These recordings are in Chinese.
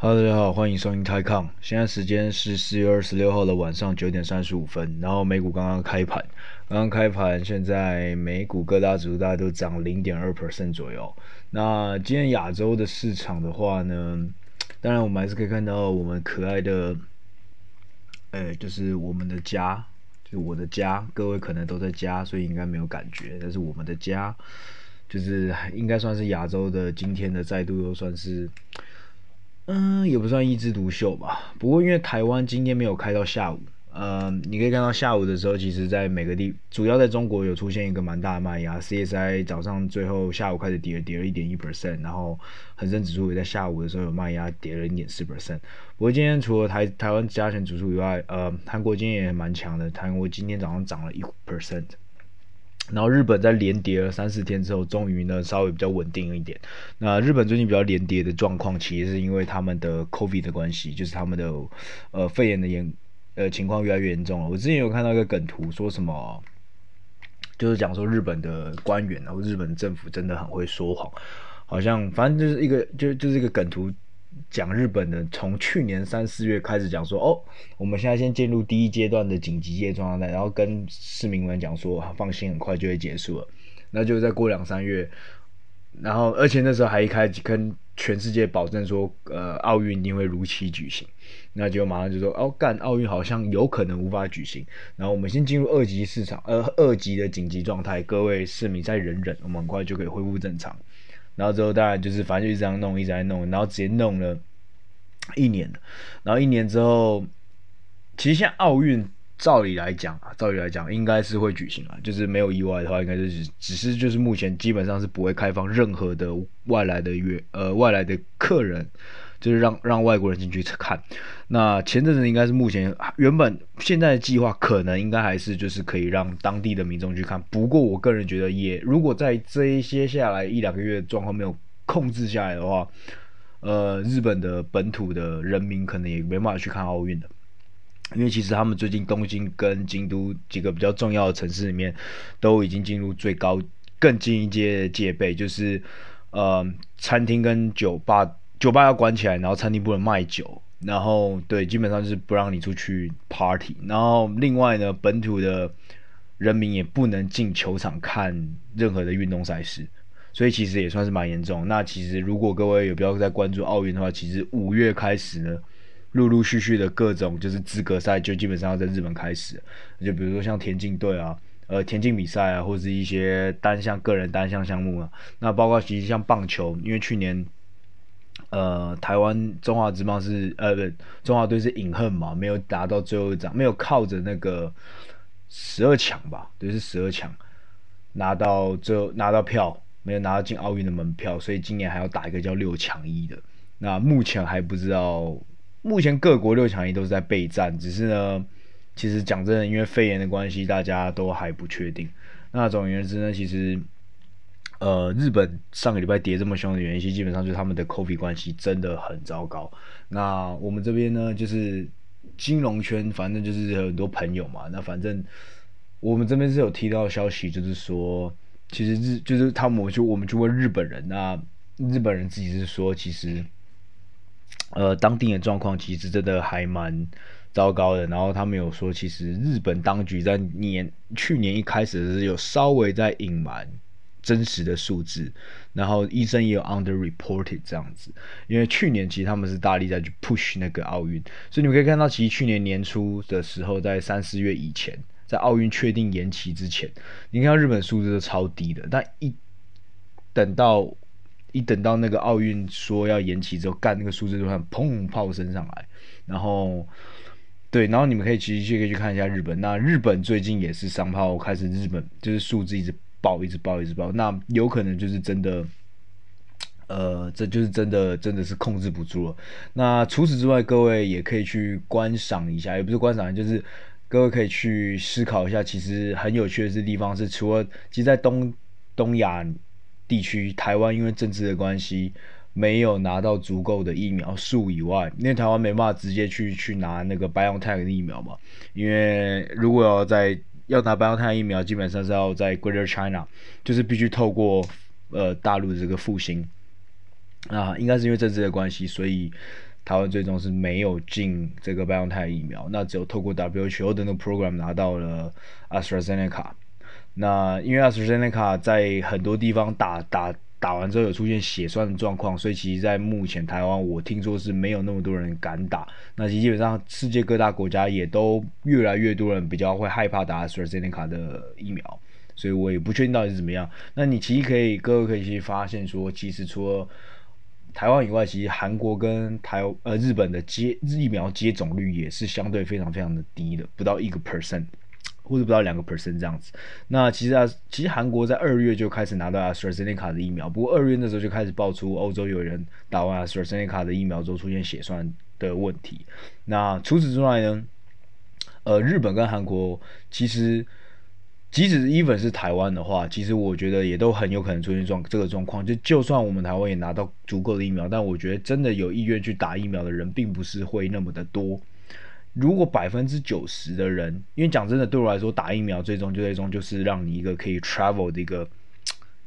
哈喽，大家好，欢迎收听泰康。现在时间是四月二十六号的晚上九点三十五分，然后美股刚刚开盘，刚刚开盘，现在美股各大指数大概都涨零点二 percent 左右。那今天亚洲的市场的话呢，当然我们还是可以看到我们可爱的，哎，就是我们的家，就我的家，各位可能都在家，所以应该没有感觉。但是我们的家，就是应该算是亚洲的今天的再度又算是。嗯，也不算一枝独秀吧。不过因为台湾今天没有开到下午，呃，你可以看到下午的时候，其实在每个地，主要在中国有出现一个蛮大的卖压。CSI 早上最后下午开始跌，跌了一点一 percent，然后恒生指数也在下午的时候有卖压，跌了零点四 percent。不过今天除了台台湾加权指数以外，呃，韩国今天也蛮强的，韩国今天早上涨了一 percent。然后日本在连跌了三四天之后，终于呢稍微比较稳定一点。那日本最近比较连跌的状况，其实是因为他们的 COVID 的关系，就是他们的呃肺炎的严呃情况越来越严重了。我之前有看到一个梗图，说什么就是讲说日本的官员然后日本政府真的很会说谎，好像反正就是一个就就是一个梗图。讲日本的，从去年三四月开始讲说，哦，我们现在先进入第一阶段的紧急状态，然后跟市民们讲说，放心，很快就会结束了。那就再过两三月，然后而且那时候还一开始跟全世界保证说，呃，奥运一定会如期举行。那就马上就说，哦，干，奥运好像有可能无法举行。然后我们先进入二级市场，呃，二级的紧急状态，各位市民再忍忍，我们很快就可以恢复正常。然后之后当然就是反正就一直这样弄，一直在弄，然后直接弄了一年。然后一年之后，其实像奥运照理来讲啊，照理来讲应该是会举行啊，就是没有意外的话，应该就是只是就是目前基本上是不会开放任何的外来的约呃外来的客人。就是让让外国人进去看，那前阵子应该是目前原本现在的计划，可能应该还是就是可以让当地的民众去看。不过我个人觉得，也如果在这一些下来一两个月状况没有控制下来的话，呃，日本的本土的人民可能也没办法去看奥运的，因为其实他们最近东京跟京都几个比较重要的城市里面，都已经进入最高更进一阶的戒备，就是呃，餐厅跟酒吧。酒吧要关起来，然后餐厅不能卖酒，然后对，基本上就是不让你出去 party。然后另外呢，本土的人民也不能进球场看任何的运动赛事，所以其实也算是蛮严重。那其实如果各位有比较在关注奥运的话，其实五月开始呢，陆陆续续的各种就是资格赛就基本上要在日本开始，就比如说像田径队啊，呃，田径比赛啊，或是一些单项个人单项项目啊，那包括其实像棒球，因为去年。呃，台湾中华职棒是呃不，中华队是饮恨嘛，没有达到最后一场，没有靠着那个十二强吧，对，是十二强拿到最后拿到票，没有拿到进奥运的门票，所以今年还要打一个叫六强一的。那目前还不知道，目前各国六强一都是在备战，只是呢，其实讲真的，因为肺炎的关系，大家都还不确定。那总而言之呢，其实。呃，日本上个礼拜跌这么凶的原因，基本上就是他们的 COVID 关系真的很糟糕。那我们这边呢，就是金融圈，反正就是很多朋友嘛。那反正我们这边是有提到消息，就是说，其实日就是他们就我们就问日本人，那日本人自己是说，其实呃当地的状况其实真的还蛮糟糕的。然后他们有说，其实日本当局在年去年一开始是有稍微在隐瞒。真实的数字，然后医生也有 underreported 这样子，因为去年其实他们是大力在去 push 那个奥运，所以你们可以看到，其实去年年初的时候，在三四月以前，在奥运确定延期之前，你看日本数字都超低的，但一等到一等到那个奥运说要延期之后，干那个数字就很砰炮升上来，然后对，然后你们可以其实可以去看一下日本，那日本最近也是上炮开始，日本就是数字一直。爆一直爆一直爆，那有可能就是真的，呃，这就是真的，真的是控制不住了。那除此之外，各位也可以去观赏一下，也不是观赏，就是各位可以去思考一下。其实很有趣的是地方是，除了其实，在东东亚地区，台湾因为政治的关系，没有拿到足够的疫苗数以外，因为台湾没办法直接去去拿那个 BioNTech 的疫苗嘛，因为如果要在要打 BioNTech 疫苗，基本上是要在 Greater China，就是必须透过呃大陆的这个复兴啊，应该是因为政治的关系，所以台湾最终是没有进这个 BioNTech 疫苗，那只有透过 WHO 的那个 program 拿到了 AstraZeneca。那因为 AstraZeneca 在很多地方打打打完之后有出现血栓的状况，所以其实，在目前台湾，我听说是没有那么多人敢打。那基本上世界各大国家也都越来越多人比较会害怕打 AstraZeneca 的疫苗，所以我也不确定到底是怎么样。那你其实可以，各位可以去发现说，其实除了台湾以外，其实韩国跟台呃日本的接疫苗接种率也是相对非常非常的低的，不到一个 percent。或者不到两个 percent 这样子，那其实啊，其实韩国在二月就开始拿到 AstraZeneca 的疫苗，不过二月那时候就开始爆出欧洲有人打完 AstraZeneca 的疫苗之后出现血栓的问题。那除此之外呢，呃，日本跟韩国其实，即使 even 是台湾的话，其实我觉得也都很有可能出现状这个状况。就就算我们台湾也拿到足够的疫苗，但我觉得真的有意愿去打疫苗的人，并不是会那么的多。如果百分之九十的人，因为讲真的，对我来说，打疫苗最终就最终就是让你一个可以 travel 的一个，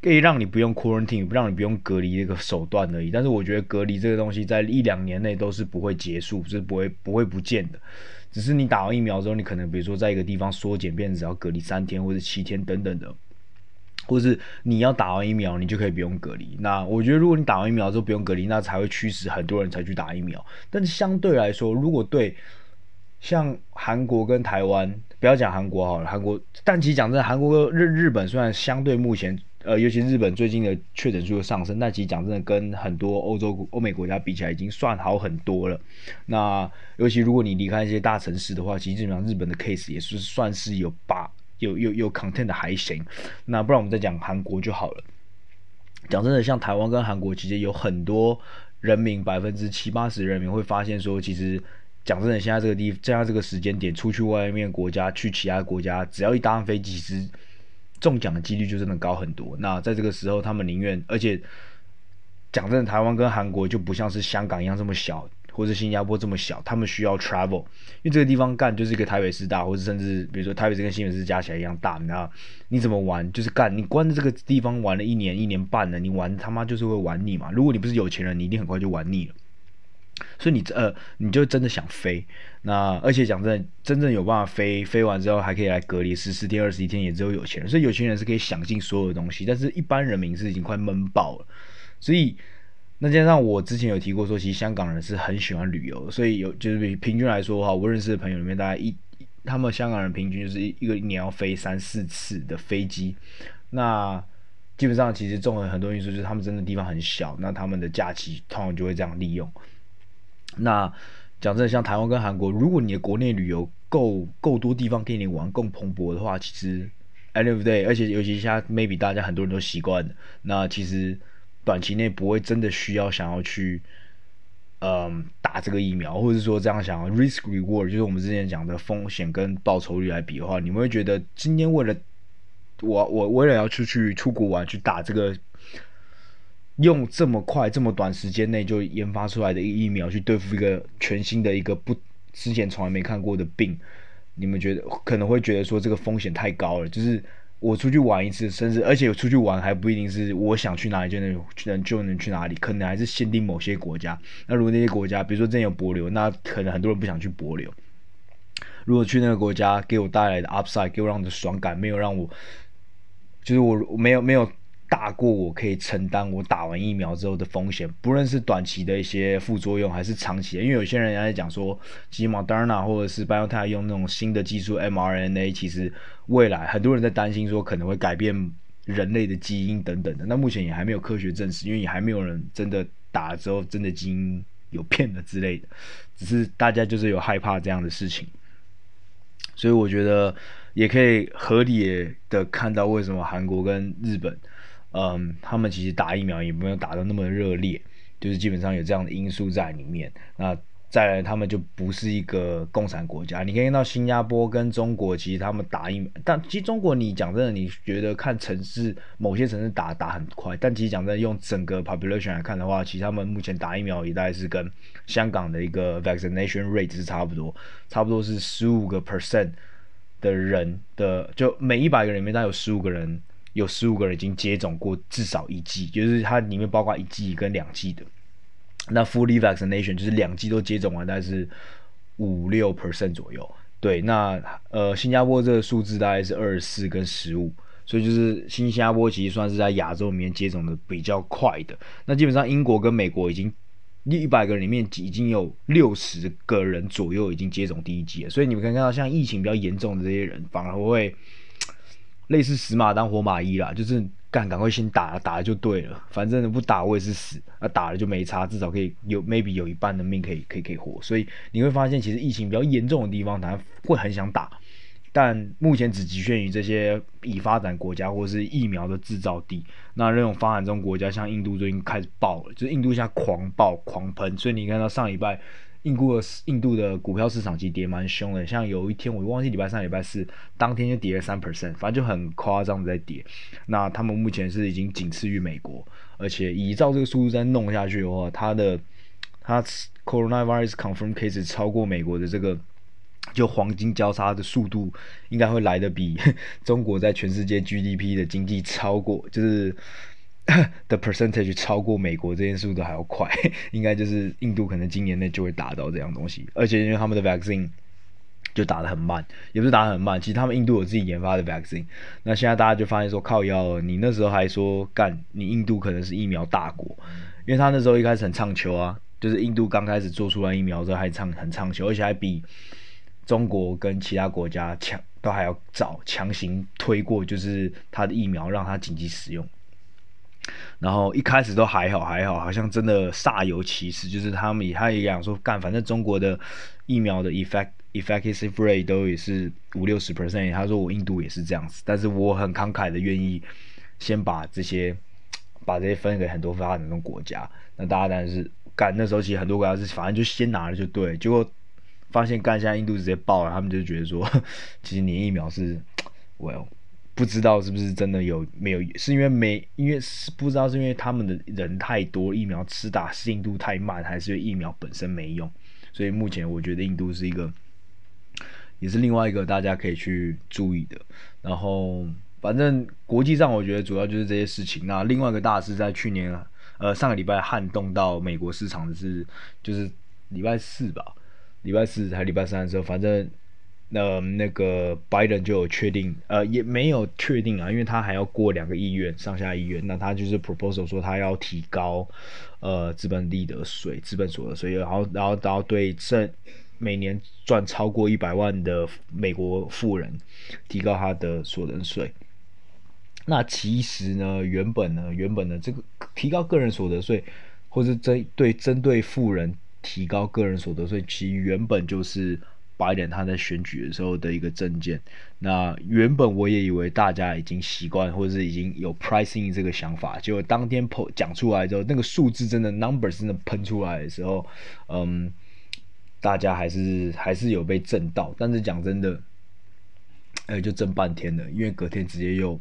可以让你不用 quarantine，不让你不用隔离的一个手段而已。但是我觉得隔离这个东西，在一两年内都是不会结束，是不会不会不见的。只是你打完疫苗之后，你可能比如说在一个地方缩减，变成只要隔离三天或者七天等等的，或是你要打完疫苗，你就可以不用隔离。那我觉得，如果你打完疫苗之后不用隔离，那才会驱使很多人才去打疫苗。但是相对来说，如果对像韩国跟台湾，不要讲韩国好了，韩国，但其实讲真的，韩国跟日日本虽然相对目前，呃，尤其日本最近的确诊数的上升，但其实讲真的，跟很多欧洲、欧美国家比起来，已经算好很多了。那尤其如果你离开一些大城市的话，其实基本上日本的 case 也是算是有把有有有 content 的还行。那不然我们再讲韩国就好了。讲真的，像台湾跟韩国，其实有很多人民百分之七八十人民会发现说，其实。讲真的，现在这个地，现在这个时间点，出去外面国家，去其他国家，只要一搭上飞机，其实中奖的几率就真的高很多。那在这个时候，他们宁愿，而且讲真的，台湾跟韩国就不像是香港一样这么小，或是新加坡这么小，他们需要 travel，因为这个地方干就是一个台北市大，或者甚至比如说台北市跟新北市加起来一样大，那你怎么玩？就是干，你关在这个地方玩了一年、一年半了，你玩他妈就是会玩腻嘛。如果你不是有钱人，你一定很快就玩腻了。所以你呃，你就真的想飞，那而且讲真的，真正有办法飞，飞完之后还可以来隔离十四天、二十一天，也只有有钱人。所以有钱人是可以享尽所有的东西，但是一般人民是已经快闷爆了。所以那加上我之前有提过说，其实香港人是很喜欢旅游，所以有就是平均来说的话，我认识的朋友里面大概一，他们香港人平均就是一个一年要飞三四次的飞机。那基本上其实综合很多因素，就是他们真的地方很小，那他们的假期通常就会这样利用。那讲真的，像台湾跟韩国，如果你的国内旅游够够多地方给你玩，更蓬勃的话，其实，end of day，而且尤其现在 maybe 大家很多人都习惯了，那其实短期内不会真的需要想要去，嗯，打这个疫苗，或者是说这样想，risk reward，就是我们之前讲的风险跟报酬率来比的话，你们会觉得今天为了我我为了要出去出国玩去打这个。用这么快、这么短时间内就研发出来的一个疫苗去对付一个全新的一个不之前从来没看过的病，你们觉得可能会觉得说这个风险太高了？就是我出去玩一次，甚至而且我出去玩还不一定是我想去哪里就能能就能去哪里，可能还是限定某些国家。那如果那些国家，比如说真有博流，那可能很多人不想去博流。如果去那个国家给我带来的 upside，给我让的爽感没有让我，就是我没有没有。大过我可以承担我打完疫苗之后的风险，不论是短期的一些副作用，还是长期的。因为有些人在讲说，其实 Moderna 或者是 BioNTech 用那种新的技术 mRNA，其实未来很多人在担心说可能会改变人类的基因等等的。那目前也还没有科学证实，因为也还没有人真的打了之后真的基因有变了之类的，只是大家就是有害怕这样的事情。所以我觉得也可以合理的看到为什么韩国跟日本。嗯，他们其实打疫苗也没有打得那么热烈，就是基本上有这样的因素在里面。那再来，他们就不是一个共产国家。你可以看到新加坡跟中国，其实他们打疫苗，但其实中国你讲真的，你觉得看城市某些城市打打很快，但其实讲真的，用整个 population 来看的话，其实他们目前打疫苗也大概是跟香港的一个 vaccination rate 是差不多，差不多是十五个 percent 的人的，就每一百个人里面大概有十五个人。有十五个人已经接种过至少一剂，就是它里面包括一剂跟两剂的。那 fully vaccination 就是两剂都接种完，大概是五六 percent 左右。对，那呃，新加坡这个数字大概是二十四跟十五，所以就是新加坡其实算是在亚洲里面接种的比较快的。那基本上英国跟美国已经一百个人里面已经有六十个人左右已经接种第一剂了，所以你们可以看到像疫情比较严重的这些人反而会类似死马当活马医啦，就是。干，赶快先打，打了就对了。反正不打我也是死，啊打了就没差，至少可以有 maybe 有一半的命可以可以可以活。所以你会发现，其实疫情比较严重的地方，他会很想打，但目前只局限于这些已发展国家或是疫苗的制造地。那那种发展中国家，像印度最近开始爆了，就是印度现在狂爆狂喷，所以你看到上礼拜。印度的印度的股票市场其实跌蛮凶的，像有一天我忘记礼拜三、礼拜四当天就跌了三 percent，反正就很夸张的在跌。那他们目前是已经仅次于美国，而且依照这个速度再弄下去的话，它的它 coronavirus confirmed case 超过美国的这个就黄金交叉的速度，应该会来的比 中国在全世界 GDP 的经济超过，就是。的 percentage 超过美国这件速度还要快，应该就是印度可能今年内就会达到这样东西，而且因为他们的 vaccine 就打得很慢，也不是打得很慢，其实他们印度有自己研发的 vaccine，那现在大家就发现说靠腰了，你那时候还说干，你印度可能是疫苗大国，因为他那时候一开始很畅销啊，就是印度刚开始做出来疫苗之后还畅很畅销，而且还比中国跟其他国家强，都还要早强行推过，就是他的疫苗让他紧急使用。然后一开始都还好还好，好像真的煞有其事，就是他们也他也讲说干，反正中国的疫苗的 effect efficacy rate 都也是五六十 percent，他说我印度也是这样子，但是我很慷慨的愿意先把这些把这些分给很多发展中国家，那大家当然是干，那时候其实很多国家是反正就先拿了就对，结果发现干现在印度直接爆了，他们就觉得说，其实你疫苗是 well。不知道是不是真的有没有？是因为没，因为是不知道是因为他们的人太多，疫苗吃打进度太慢，还是因为疫苗本身没用？所以目前我觉得印度是一个，也是另外一个大家可以去注意的。然后反正国际上我觉得主要就是这些事情。那另外一个大事在去年呃上个礼拜撼动到美国市场的是，就是礼拜四吧，礼拜四还礼拜三的时候，反正。那那个拜登就有确定，呃，也没有确定啊，因为他还要过两个议院，上下议院。那他就是 proposal 说他要提高，呃，资本利得税、资本所得税，然后，然后，然后对这每年赚超过一百万的美国富人提高他的所得税。那其实呢，原本呢，原本的这个提高个人所得税，或是针对针对富人提高个人所得税，其实原本就是。拜登他在选举的时候的一个证件，那原本我也以为大家已经习惯或者是已经有 pricing 这个想法，结果当天讲出来之后，那个数字真的 numbers 真的喷出来的时候，嗯，大家还是还是有被震到，但是讲真的，哎，就震半天了，因为隔天直接又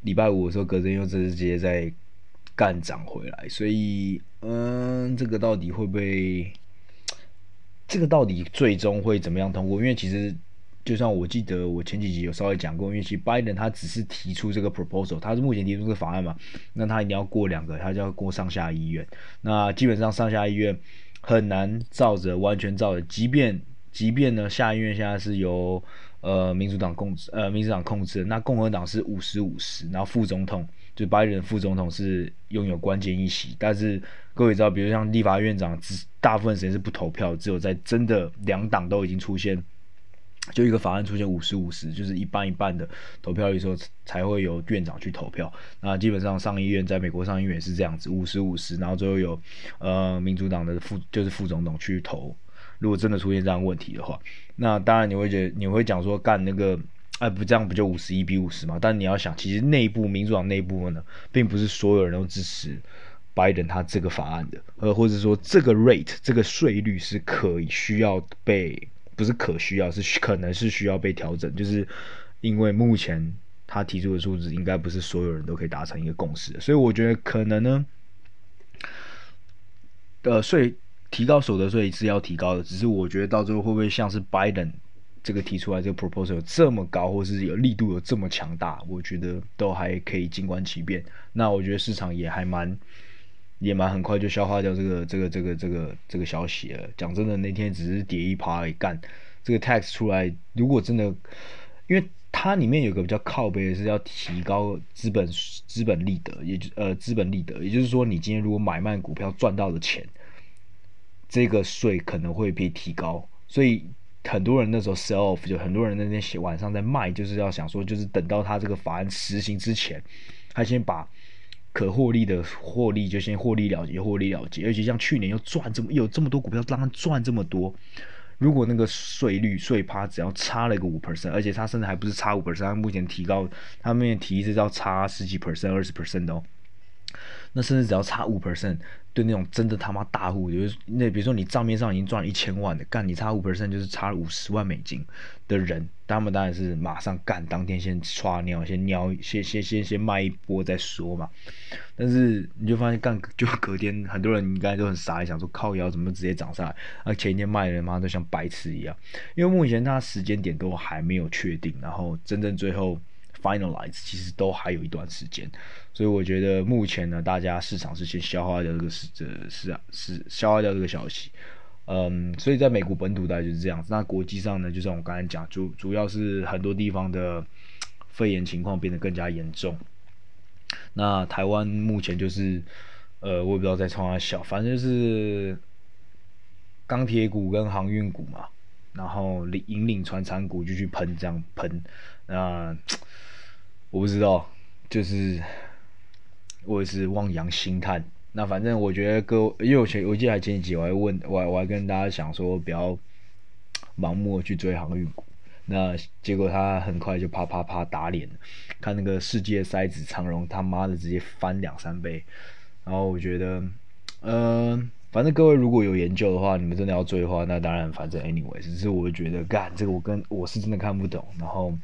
礼拜五的时候，隔天又直接在干涨回来，所以嗯，这个到底会不会？这个到底最终会怎么样通过？因为其实，就像我记得我前几集有稍微讲过，因为其实拜登他只是提出这个 proposal，他是目前提出这个法案嘛，那他一定要过两个，他就要过上下议院。那基本上上下议院很难照着完全照着，即便即便呢下议院现在是由呃民主党控制，呃民主党控制，那共和党是五十五十，然后副总统。就拜登副总统是拥有关键一席，但是各位知道，比如像立法院长，只大部分时间是不投票，只有在真的两党都已经出现，就一个法案出现五十五十，就是一半一半的投票率时候，才会由院长去投票。那基本上上议院在美国上议院也是这样子，五十五十，然后最后有呃民主党的副就是副总统去投。如果真的出现这样问题的话，那当然你会觉得你会讲说干那个。哎，不这样不就五十一比五十吗？但你要想，其实内部民主党内部呢，并不是所有人都支持拜登他这个法案的，呃，或者说这个 rate 这个税率是可以需要被，不是可需要，是可能是需要被调整，就是因为目前他提出的数字应该不是所有人都可以达成一个共识，所以我觉得可能呢，呃，税提高所得税是要提高的，只是我觉得到最后会不会像是拜登。这个提出来这个 proposal 有这么高，或是有力度有这么强大，我觉得都还可以静观其变。那我觉得市场也还蛮也蛮很快就消化掉这个这个这个这个这个消息了。讲真的，那天只是跌一趴而已，干这个 tax 出来，如果真的，因为它里面有个比较靠北的是要提高资本资本利得，也就呃资本利得，也就是说你今天如果买卖股票赚到的钱，这个税可能会被提高，所以很多人那时候 sell off，就很多人那天晚上在卖，就是要想说，就是等到他这个法案实行之前，他先把。可获利的获利就先获利了结，获利了结。而且像去年又赚这么有这么多股票，当然赚这么多。如果那个税率税趴只要差了一个五 percent，而且他甚至还不是差五 percent，他目前提高，他目前提是要差十几 percent、二十 percent 的哦。那甚至只要差五 percent，对那种真的他妈大户，就是那比如说你账面上已经赚了一千万的，干你差五 percent 就是差了五十万美金的人，他们当然是马上干，当天先刷尿，先尿，先先先先卖一波再说嘛。但是你就发现干就隔天，很多人应该都很傻，想说靠腰怎么直接涨上来，那前一天卖的人妈都像白痴一样，因为目前它时间点都还没有确定，然后真正最后。Finalize 其实都还有一段时间，所以我觉得目前呢，大家市场是先消化掉这个是这是啊是消化掉这个消息，嗯，所以在美国本土大概就是这样子。那国际上呢，就像我刚才讲，主主要是很多地方的肺炎情况变得更加严重。那台湾目前就是呃，我也不知道在冲啥小，反正就是钢铁股跟航运股嘛，然后领引领传产股就去喷这样喷，那。我不知道，就是我也是望洋兴叹。那反正我觉得各，因为我前我记得还前几集我还问，我还我还跟大家讲说，不要盲目的去追航运股。那结果他很快就啪啪啪打脸，看那个世界塞子长荣他妈的直接翻两三倍。然后我觉得，嗯、反正各位如果有研究的话，你们真的要追的话，那当然反正 anyway，只是我觉得干这个我跟我是真的看不懂。然后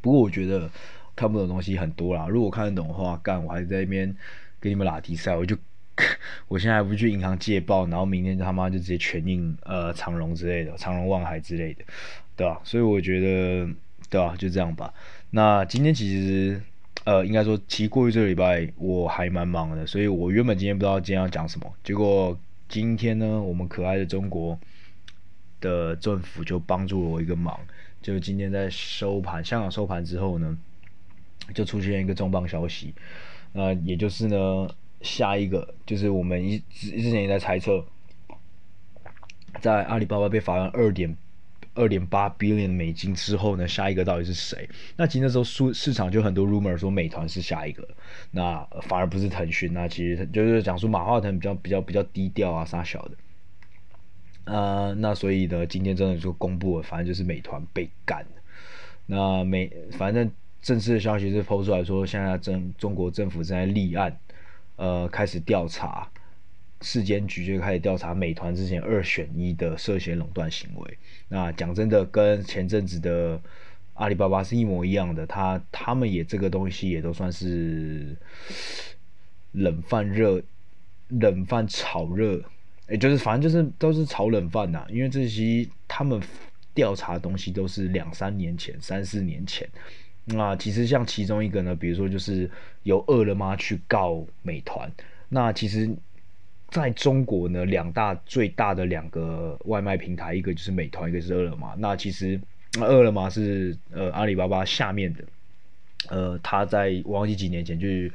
不过我觉得。看不懂的东西很多啦，如果看得懂的话，干我还在那边给你们拉低赛，我就 我现在还不去银行借报，然后明天他妈就直接全印呃长荣之类的，长荣万海之类的，对吧？所以我觉得对吧？就这样吧。那今天其实呃应该说，其实过去这个礼拜我还蛮忙的，所以我原本今天不知道今天要讲什么，结果今天呢，我们可爱的中国的政府就帮助了我一个忙，就今天在收盘，香港收盘之后呢。就出现一个重磅消息，呃，也就是呢，下一个就是我们一之前也在猜测，在阿里巴巴被罚了二点二点八 billion 美金之后呢，下一个到底是谁？那其实那时候市市场就很多 rumor 说美团是下一个，那反而不是腾讯，那其实就是讲说马化腾比较比较比较低调啊，杀小的，呃，那所以呢，今天真的就公布了，反正就是美团被干，那美反正。正式的消息是抛出来说，现在中中国政府正在立案，呃，开始调查，市监局就开始调查美团之前二选一的涉嫌垄断行为。那讲真的，跟前阵子的阿里巴巴是一模一样的，他他们也这个东西也都算是冷饭热，冷饭炒热，也就是反正就是都是炒冷饭呐，因为这些他们调查的东西都是两三年前、三四年前。那其实像其中一个呢，比如说就是由饿了么去告美团。那其实在中国呢，两大最大的两个外卖平台，一个就是美团，一个是饿了么。那其实饿了么是呃阿里巴巴下面的，呃，他在忘记几年前就是。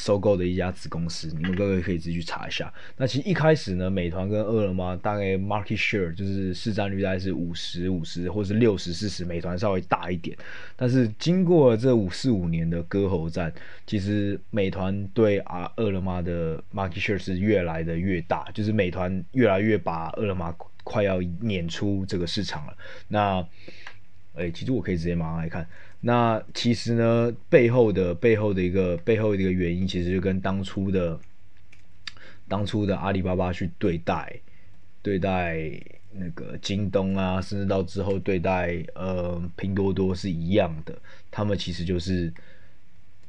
收购的一家子公司，你们各位可以自己去查一下。那其实一开始呢，美团跟饿了么大概 market share 就是市占率大概是五十五十或是六十四十，美团稍微大一点。但是经过这五四五年的割喉战，其实美团对啊饿了么的 market share 是越来的越大，就是美团越来越把饿了么快要撵出这个市场了。那哎、其实我可以直接马上来看。那其实呢，背后的背后的一个背后的一个原因，其实就跟当初的当初的阿里巴巴去对待对待那个京东啊，甚至到之后对待呃拼多多是一样的。他们其实就是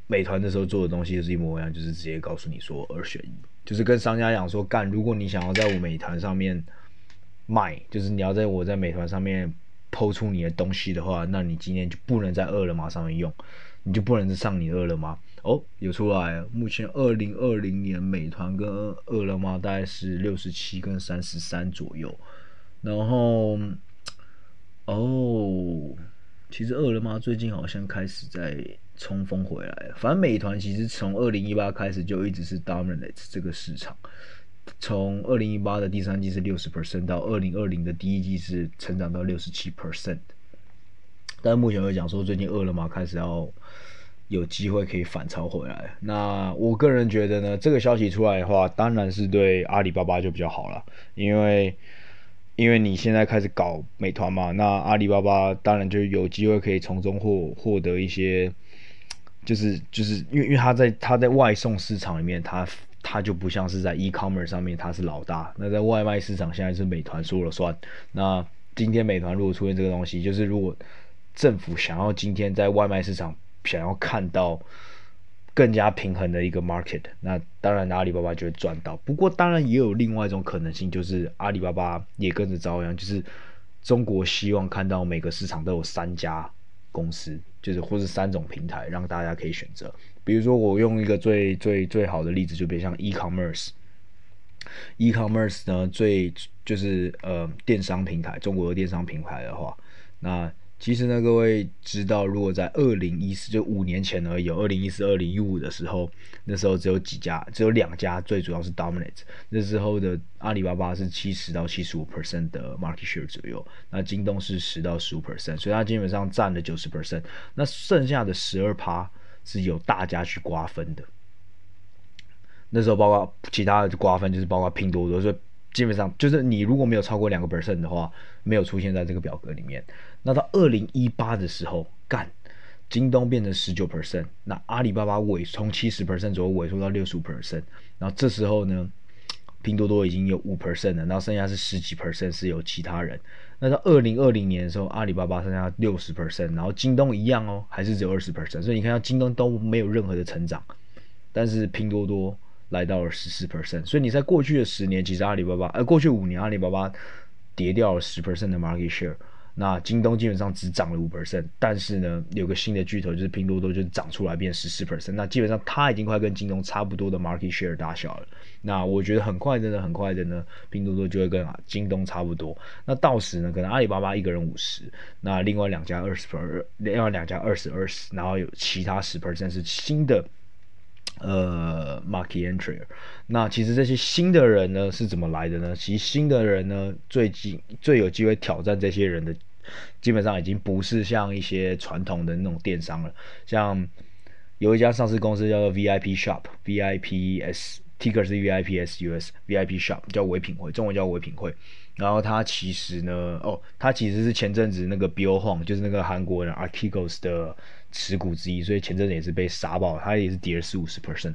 美团的时候做的东西就是一模一样，就是直接告诉你说二选一，就是跟商家讲说干，如果你想要在我美团上面卖，就是你要在我在美团上面。抛出你的东西的话，那你今天就不能在饿了么上面用，你就不能上你饿了么。哦，有出来。目前二零二零年，美团跟饿了么大概是六十七跟三十三左右。然后，哦，其实饿了么最近好像开始在冲锋回来。反正美团其实从二零一八开始就一直是 dominate 这个市场。从二零一八的第三季是六十 percent，到二零二零的第一季是成长到六十七 percent。但目前会讲说，最近饿了么开始要有机会可以反超回来。那我个人觉得呢，这个消息出来的话，当然是对阿里巴巴就比较好了，因为因为你现在开始搞美团嘛，那阿里巴巴当然就有机会可以从中获获得一些，就是就是因为因为他在他在外送市场里面，他它就不像是在 e-commerce 上面他是老大，那在外卖市场现在是美团说了算。那今天美团如果出现这个东西，就是如果政府想要今天在外卖市场想要看到更加平衡的一个 market，那当然阿里巴巴就会赚到。不过当然也有另外一种可能性，就是阿里巴巴也跟着遭殃，就是中国希望看到每个市场都有三家公司，就是或是三种平台让大家可以选择。比如说我用一个最最最好的例子，就比如像 e-commerce，e-commerce 呢最就是呃电商平台，中国的电商平台的话，那。其实呢，各位知道，如果在二零一四就五年前而已，有二零一四、二零一五的时候，那时候只有几家，只有两家，最主要是 dominate。那时候的阿里巴巴是七十到七十五 percent 的 market share 左右，那京东是十到十五 percent，所以它基本上占了九十 percent。那剩下的十二趴是由大家去瓜分的。那时候包括其他的瓜分，就是包括拼多多，所以基本上就是你如果没有超过两个 percent 的话，没有出现在这个表格里面。那到二零一八的时候，干，京东变成十九 percent，那阿里巴巴萎从七十 percent 左右萎缩到六十五 percent，然后这时候呢，拼多多已经有五 percent 了，然后剩下是十几 percent 是有其他人。那到二零二零年的时候，阿里巴巴剩下六十 percent，然后京东一样哦，还是只有二十 percent，所以你看到京东都没有任何的成长，但是拼多多来到了十四 percent，所以你在过去的十年，其实阿里巴巴，呃，过去五年阿里巴巴跌掉了十 percent 的 market share。那京东基本上只涨了五 percent，但是呢，有个新的巨头就是拼多多，就涨出来变十四 percent。那基本上它已经快跟京东差不多的 market share 大小了。那我觉得很快的呢，很快的呢，拼多多就会跟啊京东差不多。那到时呢，可能阿里巴巴一个人五十，那另外两家二十 percent，另外两家二十二十，然后有其他十 percent 是新的。呃，market entry，那其实这些新的人呢是怎么来的呢？其实新的人呢，最近最有机会挑战这些人的，基本上已经不是像一些传统的那种电商了。像有一家上市公司叫做 VIP Shop，VIPS，Ticker 是 VIPS，US，VIP Shop 叫唯品会，中文叫唯品会。然后它其实呢，哦，它其实是前阵子那个 Bill Huang，就是那个韩国人 Archegos 的。持股之一，所以前阵子也是被杀爆，它也是跌了四五十 percent，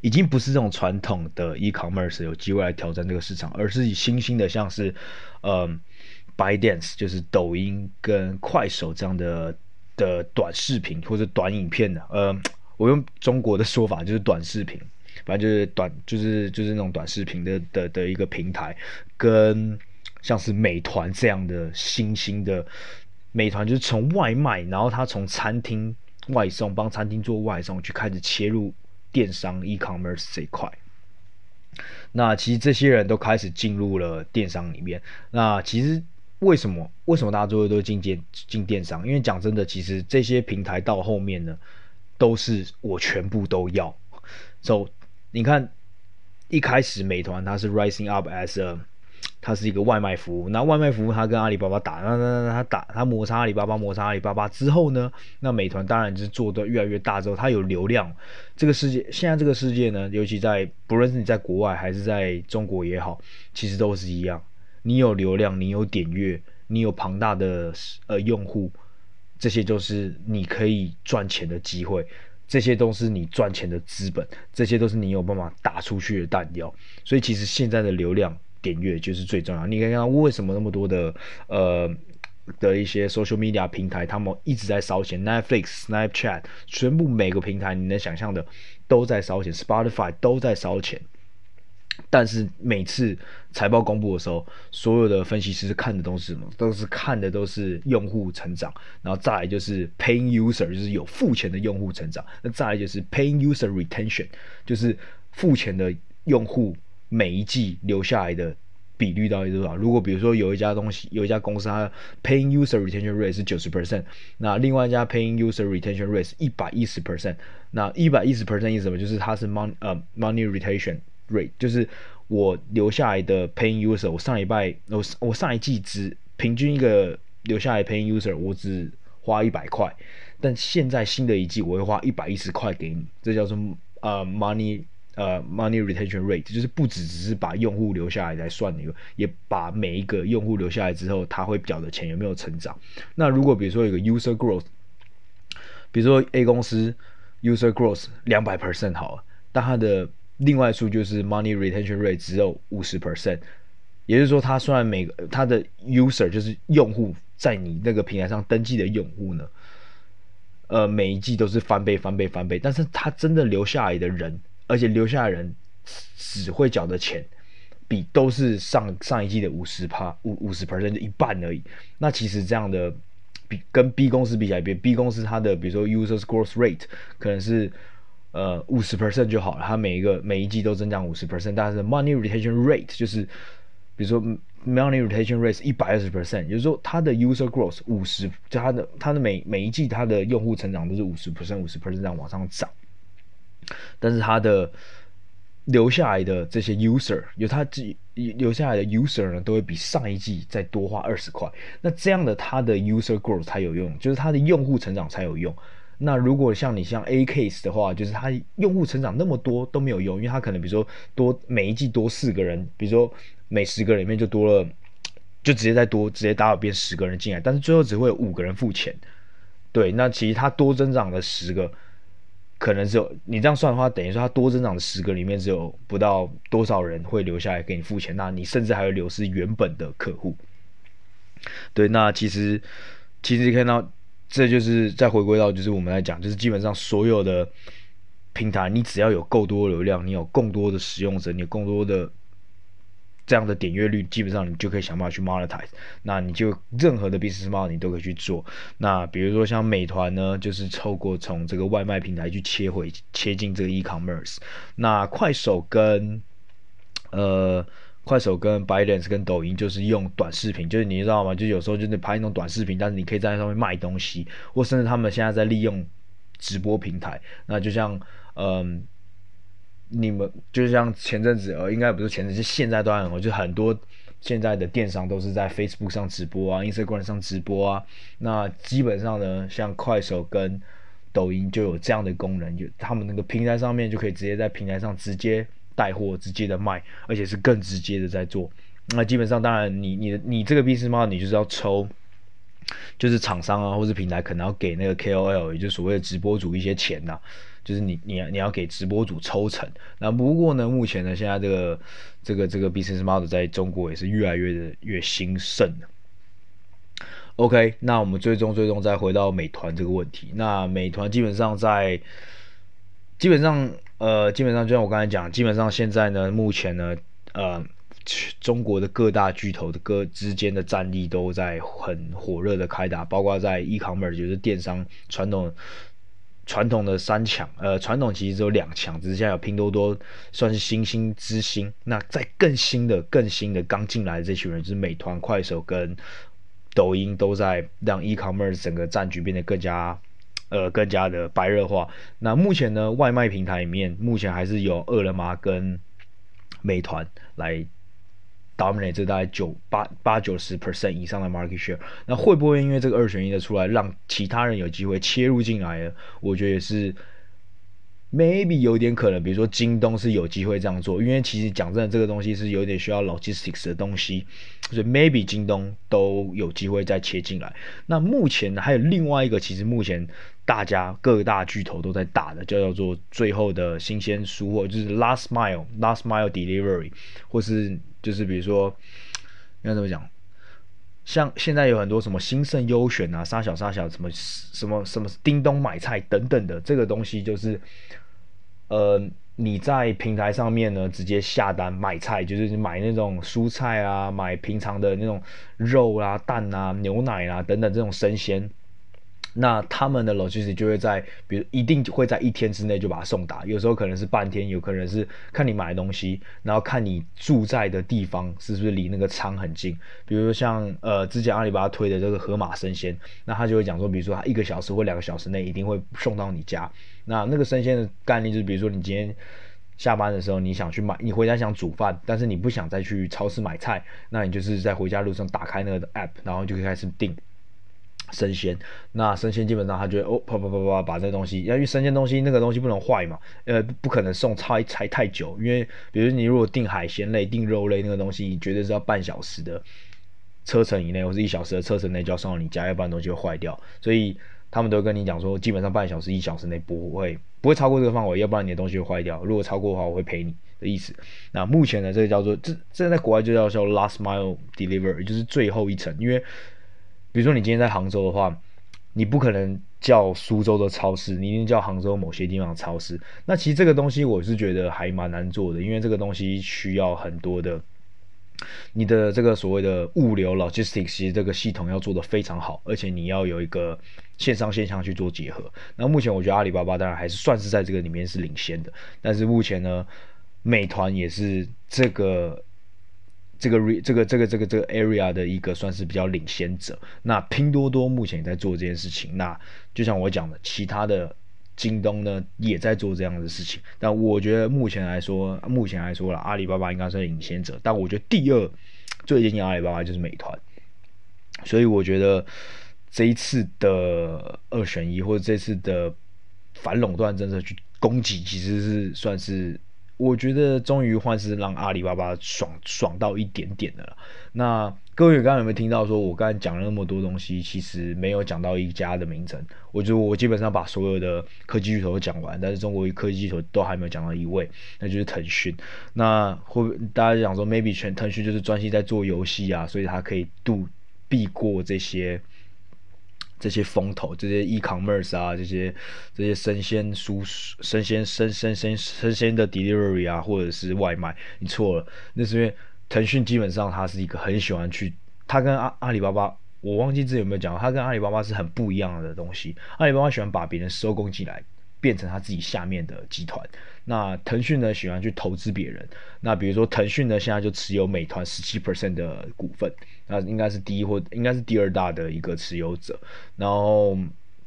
已经不是这种传统的 e-commerce 有机会来挑战这个市场，而是以新兴的像是，呃，Bydance 就是抖音跟快手这样的的短视频或者短影片的，呃，我用中国的说法就是短视频，反正就是短就是就是那种短视频的的的一个平台，跟像是美团这样的新兴的。美团就是从外卖，然后他从餐厅外送，帮餐厅做外送，去开始切入电商 e-commerce 这一块。那其实这些人都开始进入了电商里面。那其实为什么为什么大家最后都进电进电商？因为讲真的，其实这些平台到后面呢，都是我全部都要。So 你看，一开始美团它是 rising up as a 它是一个外卖服务，那外卖服务它跟阿里巴巴打，那那那它打它摩擦阿里巴巴，摩擦阿里巴巴之后呢，那美团当然就是做得越来越大之后，它有流量。这个世界现在这个世界呢，尤其在不论是你在国外还是在中国也好，其实都是一样。你有流量，你有点阅，你有庞大的呃用户，这些都是你可以赚钱的机会，这些都是你赚钱的资本，这些都是你有办法打出去的弹药。所以其实现在的流量。点阅就是最重要。你可以看到为什么那么多的呃的一些 social media 平台，他们一直在烧钱，Netflix、Snapchat，全部每个平台你能想象的都在烧钱，Spotify 都在烧钱。但是每次财报公布的时候，所有的分析师看的都是什么？都是看的都是用户成长，然后再来就是 paying user，就是有付钱的用户成长，那再来就是 paying user retention，就是付钱的用户每一季留下来的比率到底多少？如果比如说有一家东西，有一家公司它 paying user retention rate 是九十 percent，那另外一家 paying user retention rate 是一百一十 percent，那一百一十 percent 意思什么？就是它是 mon 呃 money retention。rate 就是我留下来的 paying user，我上礼拜我我上一季只平均一个留下来 paying user，我只花一百块，但现在新的一季我会花一百一十块给你，这叫做呃 money 呃 money retention rate，就是不只只是把用户留下来来算的，也把每一个用户留下来之后，他会缴的钱有没有成长。那如果比如说有个 user growth，比如说 A 公司 user growth 两百 percent 好了，但它的另外数就是 money retention rate 只有五十 percent，也就是说，它虽然每个它的 user 就是用户在你那个平台上登记的用户呢，呃，每一季都是翻倍、翻倍、翻倍，但是他真的留下来的人，而且留下的人只会缴的钱，比都是上上一季的五十趴五五十 percent 就一半而已。那其实这样的比跟 B 公司比起来，比 B 公司它的比如说 users growth rate 可能是。呃，五十 percent 就好了，它每一个每一季都增长五十 percent，但是 money retention rate 就是，比如说 money retention rate 一百二十 percent，也就是说它的 user growth 五十，就它的它的每每一季它的用户成长都是五十 percent 五十 percent 这样往上涨，但是它的留下来的这些 user，有它自己留下来的 user 呢，都会比上一季再多花二十块，那这样的它的 user growth 才有用，就是它的用户成长才有用。那如果像你像 A case 的话，就是它用户成长那么多都没有用，因为它可能比如说多每一季多四个人，比如说每十个人里面就多了，就直接再多直接打到变十个人进来，但是最后只会有五个人付钱。对，那其实它多增长了十个，可能只有你这样算的话，等于说它多增长的十个里面只有不到多少人会留下来给你付钱，那你甚至还会流失原本的客户。对，那其实其实看到。这就是再回归到，就是我们来讲，就是基本上所有的平台，你只要有够多流量，你有更多的使用者，你有更多的这样的点阅率，基本上你就可以想办法去 monetize。那你就任何的 business model 你都可以去做。那比如说像美团呢，就是透过从这个外卖平台去切回切进这个 e-commerce。那快手跟呃。快手跟 ByteDance 跟抖音就是用短视频，就是你知道吗？就有时候就是拍那种短视频，但是你可以在上面卖东西，或甚至他们现在在利用直播平台。那就像嗯，你们就像前阵子呃，应该不是前阵子，是现在都很火，就很多现在的电商都是在 Facebook 上直播啊，Instagram 上直播啊。那基本上呢，像快手跟抖音就有这样的功能，就他们那个平台上面就可以直接在平台上直接。带货直接的卖，而且是更直接的在做。那基本上，当然你，你你这个 base 猫你就是要抽，就是厂商啊，或是平台可能要给那个 KOL，也就是所谓的直播主一些钱呐、就是你你你要给直播主抽成。那不过呢，目前呢，现在这个这个这个 business model 在中国也是越来越的越兴盛。OK，那我们最终最终再回到美团这个问题。那美团基本上在基本上。呃，基本上就像我刚才讲，基本上现在呢，目前呢，呃，中国的各大巨头的各之间的战力都在很火热的开打，包括在 e-commerce 就是电商传统传统的三强，呃，传统其实只有两强，只是现在有拼多多算是新兴之星。那在更新的、更新的刚进来的这群人，就是美团、快手跟抖音，都在让 e-commerce 整个战局变得更加。呃，更加的白热化。那目前呢，外卖平台里面目前还是有饿了么跟美团来 dominate 这大概九八八九十 percent 以上的 market share。那会不会因为这个二选一的出来，让其他人有机会切入进来呢？我觉得也是。maybe 有点可能，比如说京东是有机会这样做，因为其实讲真的，这个东西是有点需要 logistics 的东西，所以 maybe 京东都有机会再切进来。那目前，还有另外一个，其实目前大家各大巨头都在打的，就叫做最后的新鲜输货，就是 last mile last mile delivery，或是就是比如说应该怎么讲，像现在有很多什么兴盛优选啊、杀小杀小什么什么什么叮咚买菜等等的这个东西，就是。呃，你在平台上面呢，直接下单买菜，就是买那种蔬菜啊，买平常的那种肉啊、蛋啊、牛奶啊等等这种生鲜。那他们的 logistics 就会在，比如一定会在一天之内就把它送达，有时候可能是半天，有可能是看你买的东西，然后看你住在的地方是不是离那个仓很近。比如说像呃之前阿里巴巴推的这个盒马生鲜，那他就会讲说，比如说他一个小时或两个小时内一定会送到你家。那那个生鲜的概念就是，比如说你今天下班的时候你想去买，你回家想煮饭，但是你不想再去超市买菜，那你就是在回家路上打开那个 app，然后就可以开始订。生鲜，那生鲜基本上他觉得哦，啪啪啪啪把这东西，因为生鲜东西那个东西不能坏嘛，呃，不可能送拆拆太久，因为比如你如果订海鲜类、订肉类那个东西，你绝对是要半小时的车程以内，或是一小时的车程内就要送到你家，要不然东西会坏掉。所以他们都跟你讲说，基本上半小时、一小时内不会不会超过这个范围，要不然你的东西会坏掉。如果超过的话，我会赔你的意思。那目前呢，这个叫做这这在国外就叫做 last mile delivery，就是最后一层，因为。比如说你今天在杭州的话，你不可能叫苏州的超市，你一定叫杭州某些地方的超市。那其实这个东西我是觉得还蛮难做的，因为这个东西需要很多的你的这个所谓的物流 logistics，其实这个系统要做得非常好，而且你要有一个线上线下去做结合。那目前我觉得阿里巴巴当然还是算是在这个里面是领先的，但是目前呢，美团也是这个。这个 re 这个这个这个这个 area 的一个算是比较领先者。那拼多多目前也在做这件事情。那就像我讲的，其他的京东呢也在做这样的事情。但我觉得目前来说，目前来说啦，阿里巴巴应该是领先者。但我觉得第二最接近阿里巴巴就是美团。所以我觉得这一次的二选一或者这次的反垄断政策去攻击，其实是算是。我觉得终于换是让阿里巴巴爽爽到一点点的了。那各位刚刚有没有听到说，我刚才讲了那么多东西，其实没有讲到一家的名称。我觉得我基本上把所有的科技巨头都讲完，但是中国科技巨头都还没有讲到一位，那就是腾讯。那会大家讲说，maybe 全腾讯就是专心在做游戏啊，所以它可以度避过这些。这些风投，这些 e-commerce 啊，这些这些生鲜蔬、生鲜生生鲜生鲜的 delivery 啊，或者是外卖，你错了，那是因为腾讯基本上它是一个很喜欢去，它跟阿阿里巴巴，我忘记自己有没有讲，它跟阿里巴巴是很不一样的东西，阿里巴巴喜欢把别人收工进来。变成他自己下面的集团。那腾讯呢，喜欢去投资别人。那比如说腾讯呢，现在就持有美团十七 percent 的股份，那应该是第一或应该是第二大的一个持有者。然后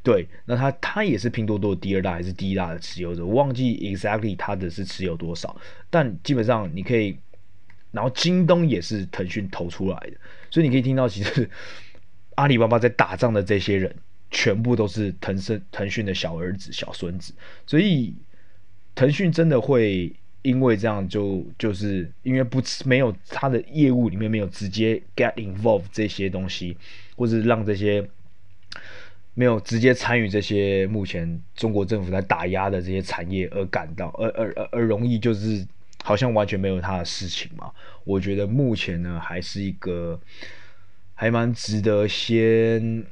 对，那他他也是拼多多第二大还是第一大的持有者？我忘记 exactly 他的是持有多少，但基本上你可以。然后京东也是腾讯投出来的，所以你可以听到，其实 阿里巴巴在打仗的这些人。全部都是腾讯腾讯的小儿子、小孙子，所以腾讯真的会因为这样就就是因为不没有他的业务里面没有直接 get involved 这些东西，或是让这些没有直接参与这些目前中国政府在打压的这些产业而感到而而而而容易就是好像完全没有他的事情嘛？我觉得目前呢还是一个还蛮值得先。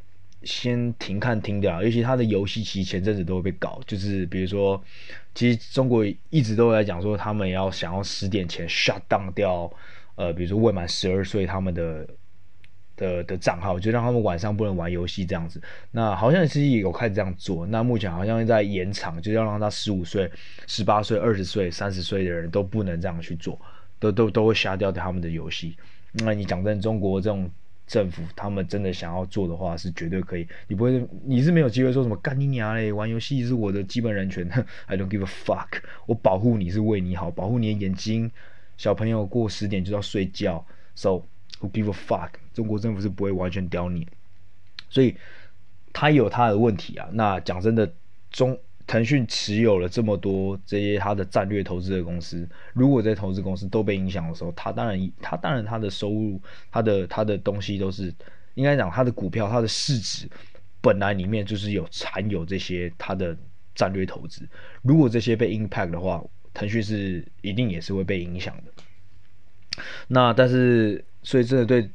先停看停掉，尤其他的游戏其实前阵子都会被搞，就是比如说，其实中国一直都在讲说，他们要想要十点前 shut down 掉，呃，比如说未满十二岁他们的的的账号，就让他们晚上不能玩游戏这样子。那好像其实也有开始这样做，那目前好像在延长，就要让他十五岁、十八岁、二十岁、三十岁的人都不能这样去做，都都都会杀掉他们的游戏。那你讲真，中国这种。政府他们真的想要做的话，是绝对可以。你不会，你是没有机会说什么干你娘嘞！玩游戏是我的基本人权，I don't give a fuck。我保护你是为你好，保护你的眼睛。小朋友过十点就要睡觉，so who give a fuck。中国政府是不会完全屌你，所以他有他的问题啊。那讲真的，中。腾讯持有了这么多这些他的战略投资的公司，如果这些投资公司都被影响的时候，他当然他当然他的收入，他的他的东西都是应该讲他的股票，他的市值本来里面就是有含有这些他的战略投资，如果这些被 impact 的话，腾讯是一定也是会被影响的。那但是所以真的对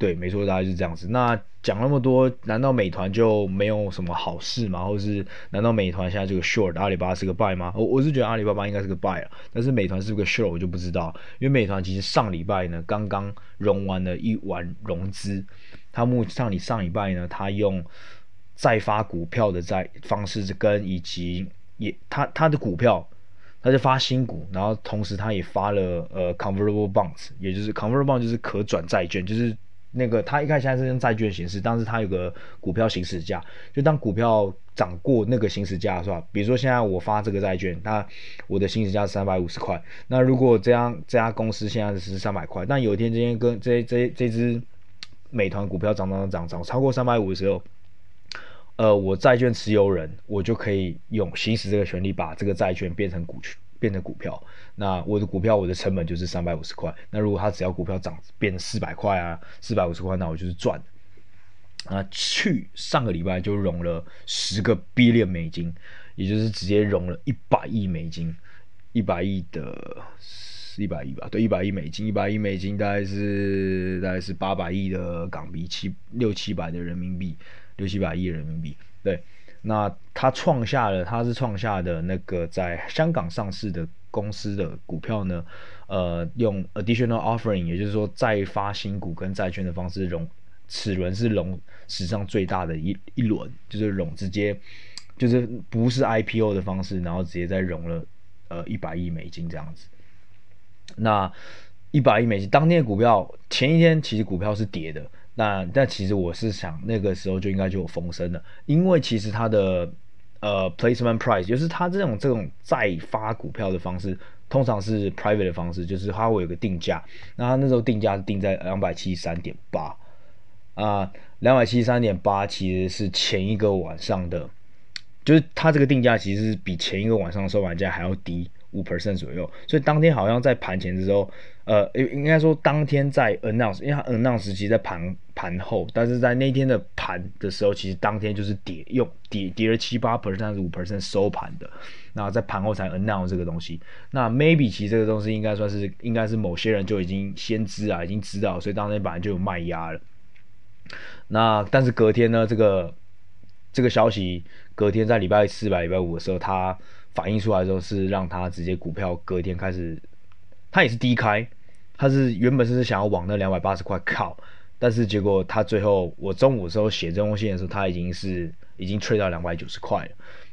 对，没错，大概是这样子。那讲那么多，难道美团就没有什么好事吗？或是难道美团现在这个 short 阿里巴巴是个 buy 吗？我我是觉得阿里巴巴应该是个 buy 啊，但是美团是不是个 short 我就不知道。因为美团其实上礼拜呢刚刚融完了一轮融资，它目上你上礼拜呢，它用再发股票的在方式跟以及也它它的股票。他就发新股，然后同时他也发了呃 convertible bonds，也就是 convertible bond 就是可转债券，就是那个他一开始现在是用债券形式，但是他有个股票行使价，就当股票涨过那个行使价是吧？比如说现在我发这个债券，那我的行使价是三百五十块，那如果这样这家公司现在是三百块，但有一天今天跟这这这只美团股票涨涨涨涨超过三百五的时候。呃，我债券持有人，我就可以用行使这个权利，把这个债券变成股权，变成股票。那我的股票，我的成本就是三百五十块。那如果它只要股票涨变成四百块啊，四百五十块，那我就是赚。啊，去上个礼拜就融了十个 billion 美金，也就是直接融了一百亿美金，一百亿的，一百亿吧？对，一百亿美金，一百亿美金大概是大概是八百亿的港币，七六七百的人民币。六七百亿人民币，对，那他创下了，他是创下的那个在香港上市的公司的股票呢，呃，用 additional offering，也就是说再发新股跟债券的方式融，此轮是融史上最大的一一轮，就是融直接就是不是 IPO 的方式，然后直接再融了呃一百亿美金这样子，那一百亿美金当天的股票前一天其实股票是跌的。那但其实我是想那个时候就应该就有风声了，因为其实它的呃 placement price 就是它这种这种再发股票的方式，通常是 private 的方式，就是它会有个定价，那它那时候定价是定在两百七十三点八。啊，两百七十三点八其实是前一个晚上的，就是它这个定价其实是比前一个晚上的收盘价还要低。五 percent 左右，所以当天好像在盘前的时候，呃，应应该说当天在 announce，因为它 announce 其实在盘盘后，但是在那天的盘的时候，其实当天就是跌，用跌跌了七八 percent 五 percent 收盘的，那在盘后才 announce 这个东西，那 maybe 其实这个东西应该算是应该是某些人就已经先知啊，已经知道，所以当天本来就有卖压了，那但是隔天呢，这个这个消息隔天在礼拜四、礼拜五的时候，它。反映出来之后是让他直接股票隔天开始，他也是低开，他是原本是想要往那两百八十块靠，但是结果他最后我中午的时候写这封信的时候，他已经是已经吹到两百九十块了。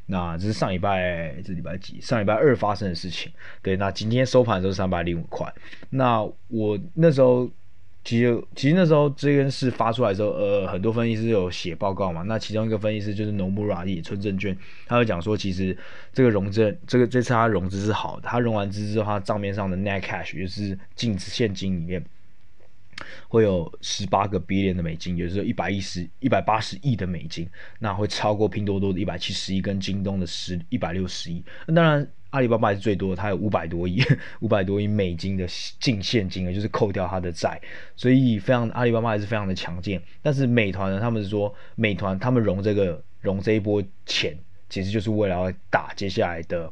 那这是上礼拜这礼拜几？上礼拜二发生的事情。对，那今天收盘的时候三百零五块。那我那时候。其实，其实那时候这件事发出来的时候，呃，很多分析师有写报告嘛。那其中一个分析师就是 Nomura 野村证券，他会讲说，其实这个融资，这个这次他融资是好的。他融完资之后，他账面上的 net cash 就是净现金里面会有十八个 billion 的美金，也就是一百一十一百八十亿的美金，那会超过拼多多的一百七十亿跟京东的十一百六十亿。那当然。阿里巴巴是最多，它有五百多亿，五百多亿美金的净现金啊，就是扣掉它的债，所以非常阿里巴巴还是非常的强劲。但是美团呢，他们是说美团他们融这个融这一波钱，其实就是为了要打接下来的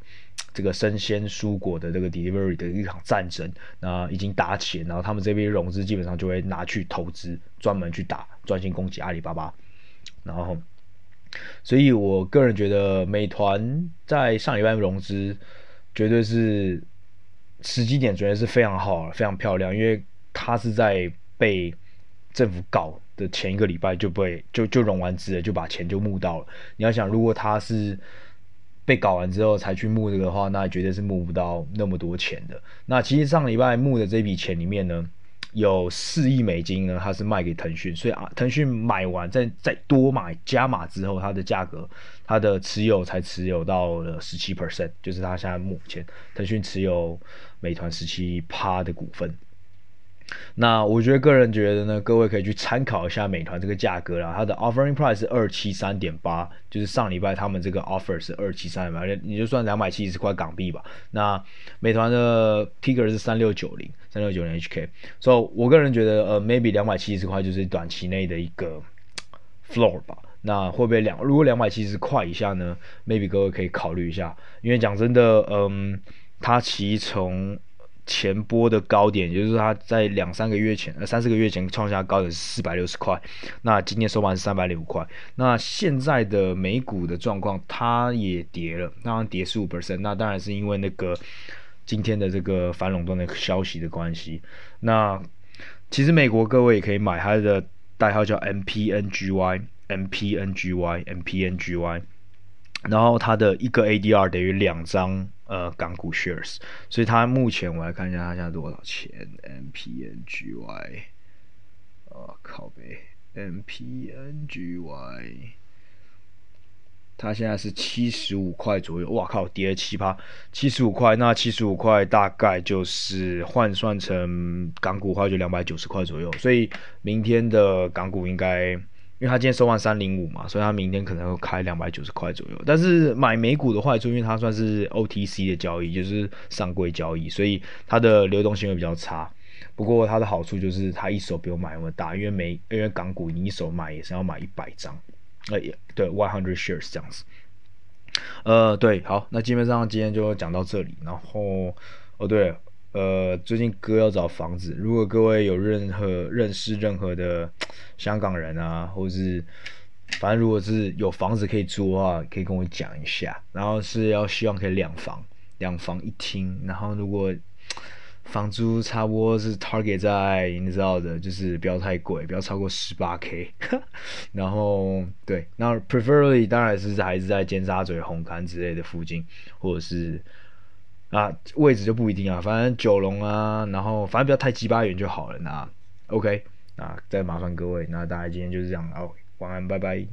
这个生鲜蔬果的这个 delivery 的一场战争，那已经打起，然后他们这边融资基本上就会拿去投资，专门去打，专心攻击阿里巴巴，然后。所以，我个人觉得美团在上礼拜融资，绝对是时机点，绝对是非常好，非常漂亮。因为它是在被政府搞的前一个礼拜就被就就融完资了，就把钱就募到了。你要想，如果他是被搞完之后才去募这个的话，那绝对是募不到那么多钱的。那其实上礼拜募的这笔钱里面呢，有四亿美金呢，它是卖给腾讯，所以啊，腾讯买完再再多买加码之后，它的价格，它的持有才持有到了十七 percent，就是它现在目前腾讯持有美团十七趴的股份。那我觉得个人觉得呢，各位可以去参考一下美团这个价格啦，它的 offering price 是二七三点八，就是上礼拜他们这个 offer 是二七三点八，你就算两百七十块港币吧。那美团的 ticker 是三六九零，三六九零 HK，所以我个人觉得呃 maybe 两百七十块就是短期内的一个 floor 吧。那会不会两如果两百七十块以下呢？maybe 各位可以考虑一下，因为讲真的，嗯，它其实从前波的高点，也就是它在两三个月前、呃三四个月前创下高点是四百六十块，那今天收盘是三百零五块。那现在的美股的状况，它也跌了，当然跌十五 percent，那当然是因为那个今天的这个反垄断的消息的关系。那其实美国各位也可以买它的代号叫 MPNGY，MPNGY，MPNGY。然后它的一个 ADR 等于两张呃港股 shares，所以它目前我来看一下它现在多少钱？MPNGY，哦靠北，MPNGY，它现在是七十五块左右，哇靠，跌了七趴，七十五块，那七十五块大概就是换算成港股的话就两百九十块左右，所以明天的港股应该。因为它今天收完三零五嘛，所以它明天可能会开两百九十块左右。但是买美股的坏处，因为它算是 OTC 的交易，就是上柜交易，所以它的流动性会比较差。不过它的好处就是它一手不用买那么大，因为美因为港股你一手买也是要买一百张，呃也对，one hundred shares 这样子。呃对，好，那基本上今天就讲到这里。然后哦对。呃，最近哥要找房子，如果各位有任何认识任何的香港人啊，或是反正如果是有房子可以租的话，可以跟我讲一下。然后是要希望可以两房，两房一厅。然后如果房租差不多是 target 在你知道的，就是不要太贵，不要超过十八 k。然后对，那 preferably 当然是还是在尖沙咀红磡之类的附近，或者是。啊，位置就不一定啊，反正九龙啊，然后反正不要太鸡巴远就好了。那 OK，那再麻烦各位，那大家今天就是这样，好，晚安，拜拜。